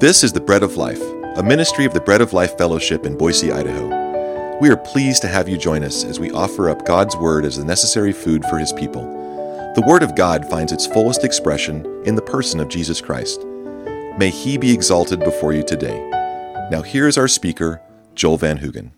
This is the Bread of Life, a ministry of the Bread of Life Fellowship in Boise, Idaho. We are pleased to have you join us as we offer up God's Word as the necessary food for His people. The Word of God finds its fullest expression in the person of Jesus Christ. May He be exalted before you today. Now, here is our speaker, Joel Van Hoogen.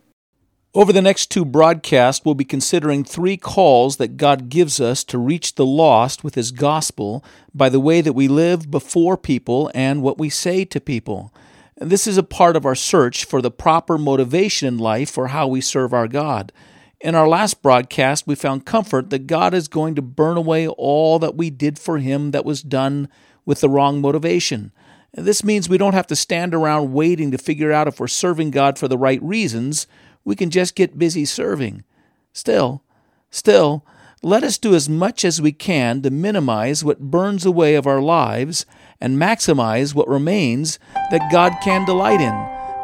Over the next two broadcasts, we'll be considering three calls that God gives us to reach the lost with His gospel by the way that we live before people and what we say to people. This is a part of our search for the proper motivation in life for how we serve our God. In our last broadcast, we found comfort that God is going to burn away all that we did for Him that was done with the wrong motivation. This means we don't have to stand around waiting to figure out if we're serving God for the right reasons we can just get busy serving. Still, still, let us do as much as we can to minimize what burns away of our lives and maximize what remains that God can delight in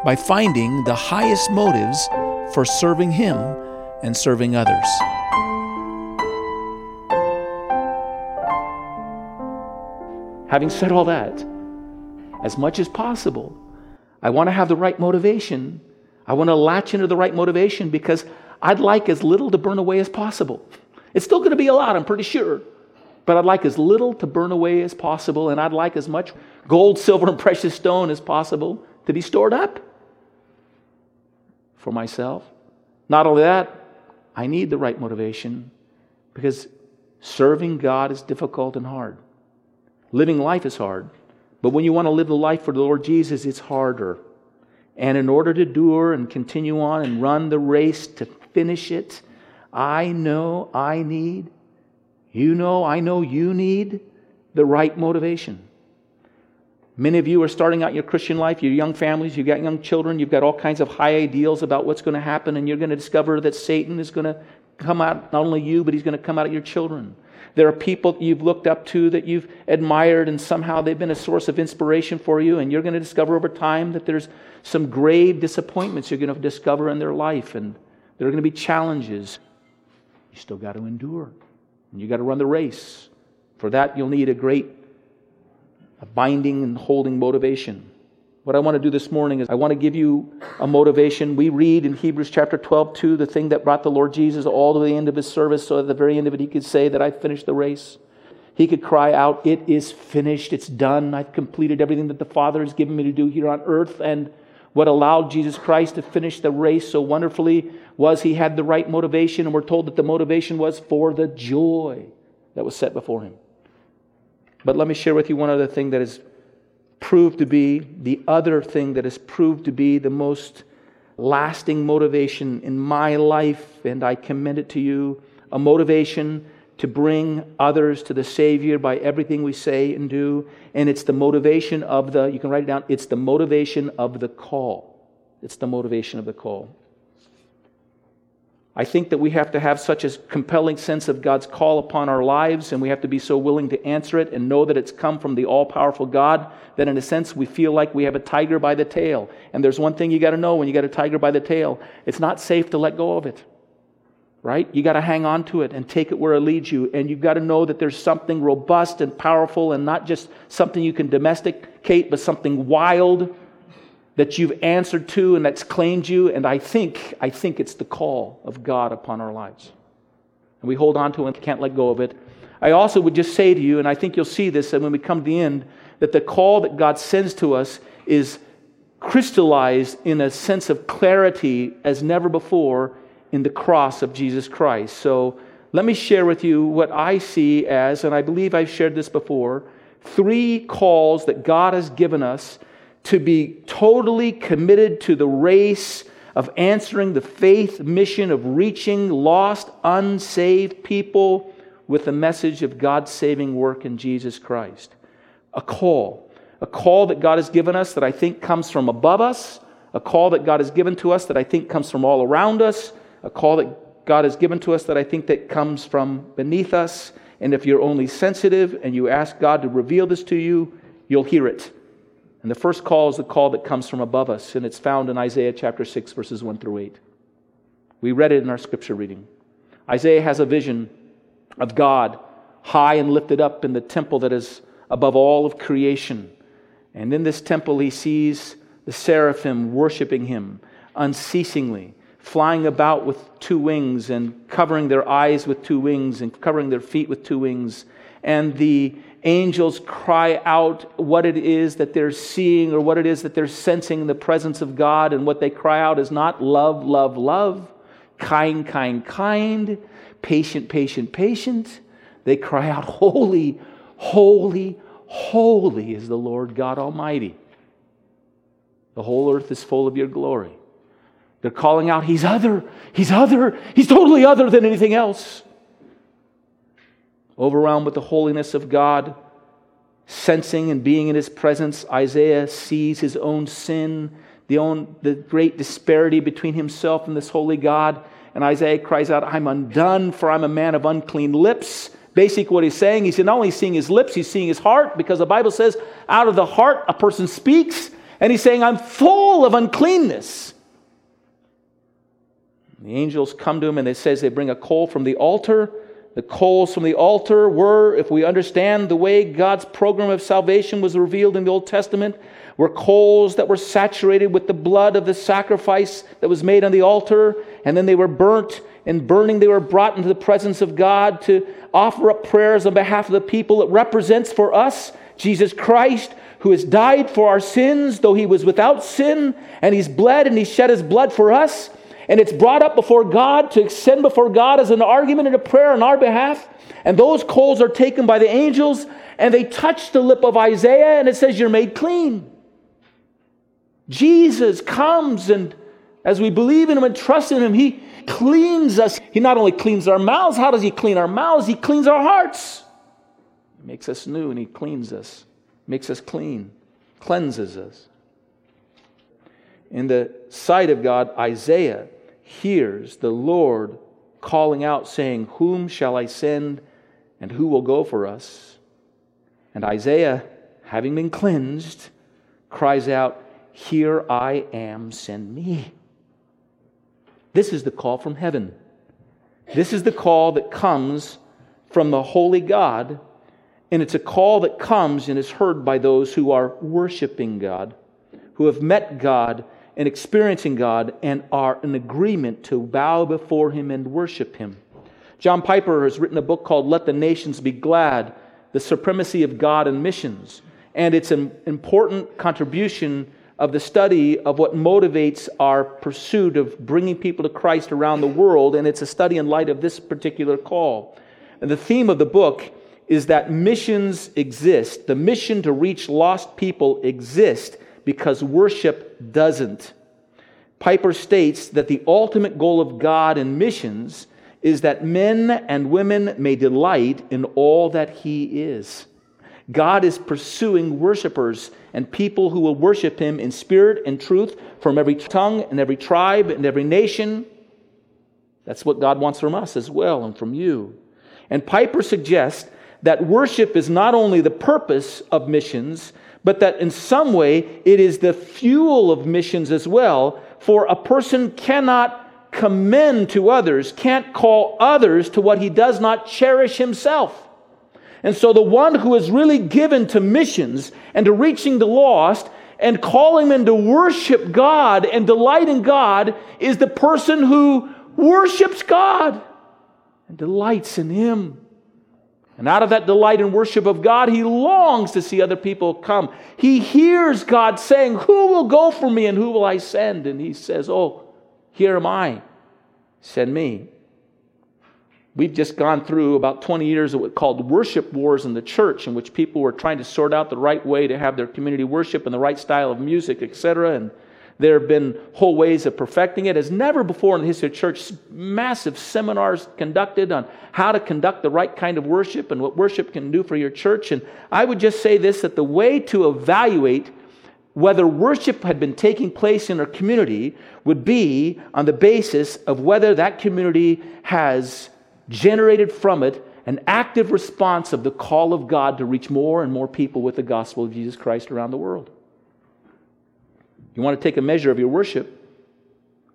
by finding the highest motives for serving Him and serving others. Having said all that, as much as possible, I want to have the right motivation I want to latch into the right motivation because I'd like as little to burn away as possible. It's still going to be a lot, I'm pretty sure. But I'd like as little to burn away as possible, and I'd like as much gold, silver, and precious stone as possible to be stored up for myself. Not only that, I need the right motivation because serving God is difficult and hard. Living life is hard. But when you want to live the life for the Lord Jesus, it's harder. And in order to endure and continue on and run the race to finish it, I know I need, you know, I know you need the right motivation. Many of you are starting out your Christian life, your young families, you've got young children, you've got all kinds of high ideals about what's going to happen, and you're going to discover that Satan is going to come out, not only you, but he's going to come out of your children. There are people you've looked up to that you've admired, and somehow they've been a source of inspiration for you. And you're going to discover over time that there's some grave disappointments you're going to discover in their life, and there are going to be challenges. You still got to endure, and you got to run the race. For that, you'll need a great a binding and holding motivation. What I want to do this morning is I want to give you a motivation. We read in Hebrews chapter 12, 2, the thing that brought the Lord Jesus all to the end of his service, so at the very end of it, he could say that I finished the race. He could cry out, It is finished, it's done, I've completed everything that the Father has given me to do here on earth. And what allowed Jesus Christ to finish the race so wonderfully was he had the right motivation, and we're told that the motivation was for the joy that was set before him. But let me share with you one other thing that is proved to be the other thing that has proved to be the most lasting motivation in my life, and I commend it to you a motivation to bring others to the Savior by everything we say and do. And it's the motivation of the, you can write it down, it's the motivation of the call. It's the motivation of the call. I think that we have to have such a compelling sense of God's call upon our lives, and we have to be so willing to answer it and know that it's come from the all powerful God that, in a sense, we feel like we have a tiger by the tail. And there's one thing you got to know when you got a tiger by the tail it's not safe to let go of it, right? You got to hang on to it and take it where it leads you. And you've got to know that there's something robust and powerful and not just something you can domesticate, but something wild that you've answered to and that's claimed you. And I think, I think it's the call of God upon our lives. And we hold on to it and can't let go of it. I also would just say to you, and I think you'll see this and when we come to the end, that the call that God sends to us is crystallized in a sense of clarity as never before in the cross of Jesus Christ. So let me share with you what I see as, and I believe I've shared this before, three calls that God has given us to be totally committed to the race of answering the faith mission of reaching lost, unsaved people with the message of God's saving work in Jesus Christ. A call. A call that God has given us that I think comes from above us. A call that God has given to us that I think comes from all around us. A call that God has given to us that I think that comes from beneath us. And if you're only sensitive and you ask God to reveal this to you, you'll hear it. And the first call is the call that comes from above us, and it's found in Isaiah chapter 6, verses 1 through 8. We read it in our scripture reading. Isaiah has a vision of God high and lifted up in the temple that is above all of creation. And in this temple, he sees the seraphim worshiping him unceasingly, flying about with two wings and covering their eyes with two wings and covering their feet with two wings. And the angels cry out what it is that they're seeing or what it is that they're sensing in the presence of God. And what they cry out is not love, love, love, kind, kind, kind, patient, patient, patient. They cry out, Holy, holy, holy is the Lord God Almighty. The whole earth is full of your glory. They're calling out, He's other, He's other, He's totally other than anything else. Overwhelmed with the holiness of God, sensing and being in His presence, Isaiah sees his own sin, the, own, the great disparity between himself and this holy God. And Isaiah cries out, I'm undone, for I'm a man of unclean lips. Basically, what he's saying, he's not only seeing his lips, he's seeing his heart, because the Bible says, out of the heart a person speaks. And he's saying, I'm full of uncleanness. The angels come to him and it says they bring a coal from the altar. The coals from the altar were, if we understand the way God's program of salvation was revealed in the Old Testament, were coals that were saturated with the blood of the sacrifice that was made on the altar, and then they were burnt. In burning, they were brought into the presence of God to offer up prayers on behalf of the people. It represents for us Jesus Christ, who has died for our sins, though he was without sin, and he's bled and he shed his blood for us and it's brought up before God to extend before God as an argument and a prayer on our behalf. And those coals are taken by the angels and they touch the lip of Isaiah and it says, You're made clean. Jesus comes and as we believe in him and trust in him, he cleans us. He not only cleans our mouths, how does he clean our mouths? He cleans our hearts. He makes us new and he cleans us, makes us clean, cleanses us. In the sight of God, Isaiah hears the Lord calling out, saying, Whom shall I send, and who will go for us? And Isaiah, having been cleansed, cries out, Here I am, send me. This is the call from heaven. This is the call that comes from the holy God, and it's a call that comes and is heard by those who are worshiping God, who have met God and experiencing God and are in agreement to bow before Him and worship Him. John Piper has written a book called Let the Nations Be Glad The Supremacy of God and Missions. And it's an important contribution of the study of what motivates our pursuit of bringing people to Christ around the world. And it's a study in light of this particular call. And the theme of the book is that missions exist. The mission to reach lost people exists because worship doesn't. Piper states that the ultimate goal of God in missions is that men and women may delight in all that He is. God is pursuing worshipers and people who will worship Him in spirit and truth from every tongue and every tribe and every nation. That's what God wants from us as well and from you. And Piper suggests that worship is not only the purpose of missions, but that in some way it is the fuel of missions as well. For a person cannot commend to others, can't call others to what he does not cherish himself. And so the one who is really given to missions and to reaching the lost and calling them to worship God and delight in God is the person who worships God and delights in Him. And out of that delight and worship of God, he longs to see other people come. He hears God saying, Who will go for me and who will I send? And he says, Oh, here am I. Send me. We've just gone through about 20 years of what called worship wars in the church, in which people were trying to sort out the right way to have their community worship and the right style of music, etc. And there have been whole ways of perfecting it. As never before in the history of church, massive seminars conducted on how to conduct the right kind of worship and what worship can do for your church. And I would just say this that the way to evaluate whether worship had been taking place in our community would be on the basis of whether that community has generated from it an active response of the call of God to reach more and more people with the gospel of Jesus Christ around the world. You want to take a measure of your worship.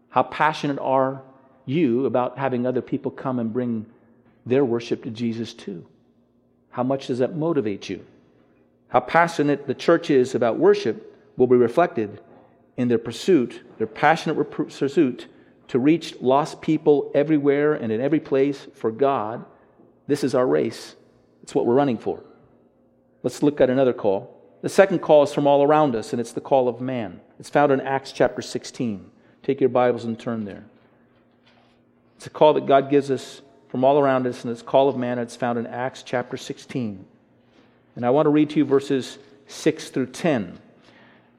How passionate are you about having other people come and bring their worship to Jesus too? How much does that motivate you? How passionate the church is about worship will be reflected in their pursuit, their passionate pursuit to reach lost people everywhere and in every place for God. This is our race. It's what we're running for. Let's look at another call. The second call is from all around us, and it's the call of man. It's found in Acts chapter 16. Take your Bibles and turn there. It's a call that God gives us from all around us, and it's call of man. It's found in Acts chapter 16. And I want to read to you verses 6 through 10.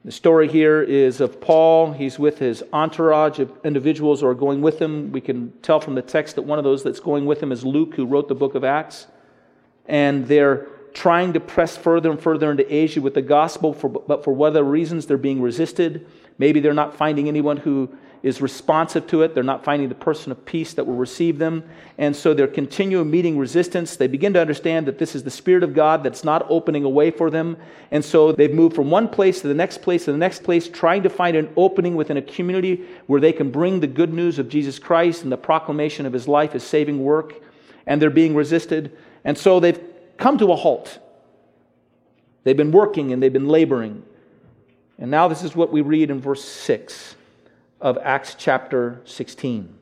The story here is of Paul. He's with his entourage of individuals who are going with him. We can tell from the text that one of those that's going with him is Luke, who wrote the book of Acts. And they're trying to press further and further into Asia with the gospel, for, but for whatever reasons, they're being resisted. Maybe they're not finding anyone who is responsive to it. They're not finding the person of peace that will receive them. And so they're continuing meeting resistance. They begin to understand that this is the Spirit of God that's not opening a way for them. And so they've moved from one place to the next place to the next place, trying to find an opening within a community where they can bring the good news of Jesus Christ and the proclamation of his life, his saving work. And they're being resisted. And so they've come to a halt. They've been working and they've been laboring. And now this is what we read in verse 6 of Acts chapter 16.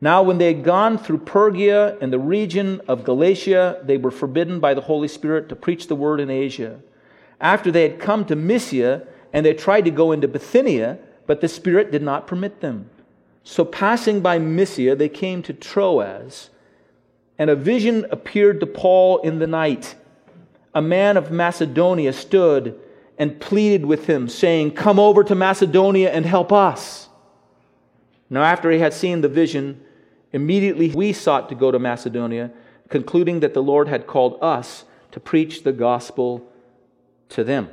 Now, when they had gone through Phrygia and the region of Galatia, they were forbidden by the Holy Spirit to preach the word in Asia. After they had come to Mysia, and they tried to go into Bithynia, but the Spirit did not permit them. So, passing by Mysia, they came to Troas, and a vision appeared to Paul in the night. A man of Macedonia stood and pleaded with him, saying, Come over to Macedonia and help us. Now, after he had seen the vision, immediately we sought to go to Macedonia, concluding that the Lord had called us to preach the gospel to them.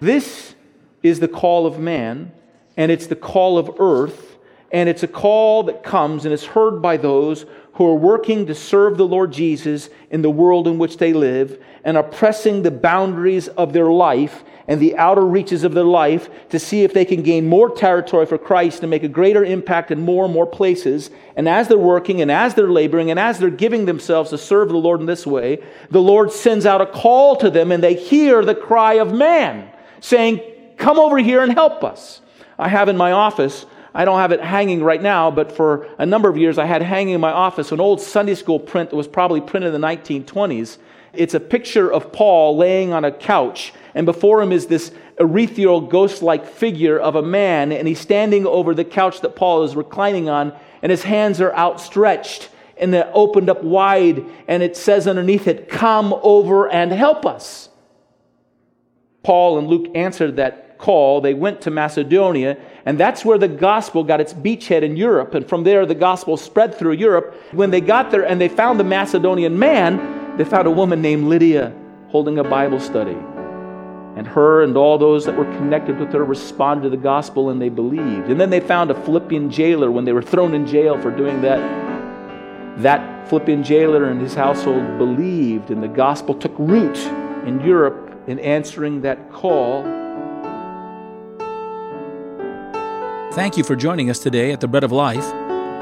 This is the call of man, and it's the call of earth, and it's a call that comes and is heard by those who are working to serve the Lord Jesus in the world in which they live and are pressing the boundaries of their life and the outer reaches of their life to see if they can gain more territory for Christ and make a greater impact in more and more places. And as they're working and as they're laboring and as they're giving themselves to serve the Lord in this way, the Lord sends out a call to them and they hear the cry of man saying, Come over here and help us. I have in my office I don't have it hanging right now, but for a number of years I had hanging in my office an old Sunday school print that was probably printed in the 1920s. It's a picture of Paul laying on a couch, and before him is this ethereal, ghost like figure of a man, and he's standing over the couch that Paul is reclining on, and his hands are outstretched and they're opened up wide, and it says underneath it, Come over and help us. Paul and Luke answered that call, they went to Macedonia, and that's where the gospel got its beachhead in Europe. And from there, the gospel spread through Europe. When they got there and they found the Macedonian man, they found a woman named Lydia holding a Bible study. And her and all those that were connected with her responded to the gospel and they believed. And then they found a Philippian jailer when they were thrown in jail for doing that. That Philippian jailer and his household believed, and the gospel took root in Europe in answering that call Thank you for joining us today at the Bread of Life,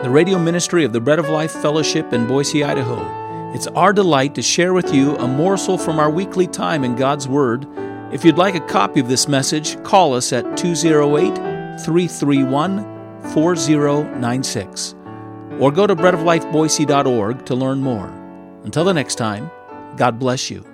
the radio ministry of the Bread of Life Fellowship in Boise, Idaho. It's our delight to share with you a morsel from our weekly time in God's Word. If you'd like a copy of this message, call us at 208 331 4096 or go to breadoflifeboise.org to learn more. Until the next time, God bless you.